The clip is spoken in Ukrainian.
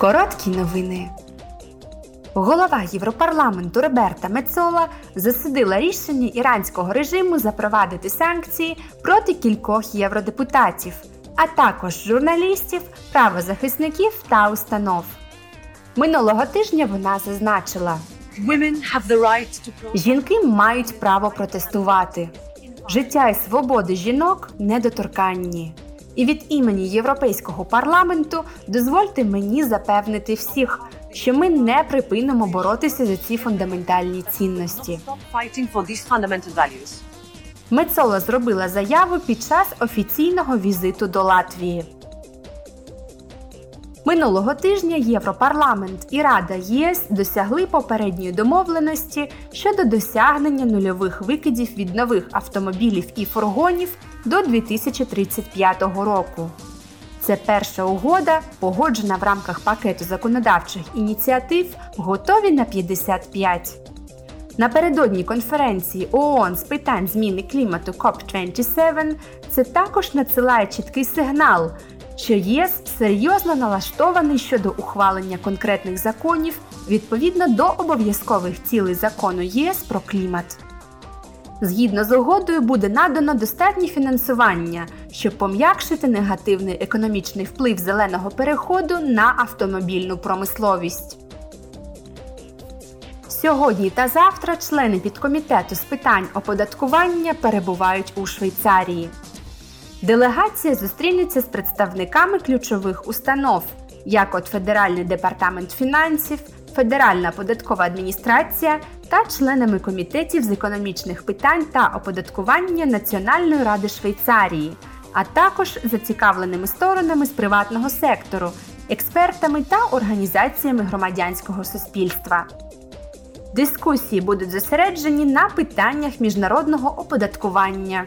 Короткі новини. Голова Європарламенту Роберта Мецола засудила рішення іранського режиму запровадити санкції проти кількох євродепутатів, а також журналістів, правозахисників та установ. Минулого тижня вона зазначила, жінки мають право протестувати. Життя і свободи жінок недоторканні. І від імені Європейського парламенту дозвольте мені запевнити всіх, що ми не припинимо боротися за ці фундаментальні цінності. Мецола зробила заяву під час офіційного візиту до Латвії. Минулого тижня Європарламент і Рада єС досягли попередньої домовленості щодо досягнення нульових викидів від нових автомобілів і фургонів до 2035 року. Це перша угода, погоджена в рамках пакету законодавчих ініціатив, готові на 55. Напередодні конференції ООН з питань зміни клімату COP27 це також надсилає чіткий сигнал, що ЄС серйозно налаштований щодо ухвалення конкретних законів відповідно до обов'язкових цілей закону ЄС про клімат. Згідно з угодою буде надано достатнє фінансування, щоб пом'якшити негативний економічний вплив зеленого переходу на автомобільну промисловість. Сьогодні та завтра члени підкомітету з питань оподаткування перебувають у Швейцарії. Делегація зустрінеться з представниками ключових установ, як от Федеральний департамент фінансів, Федеральна податкова адміністрація та членами комітетів з економічних питань та оподаткування Національної ради Швейцарії, а також зацікавленими сторонами з приватного сектору, експертами та організаціями громадянського суспільства. Дискусії будуть зосереджені на питаннях міжнародного оподаткування.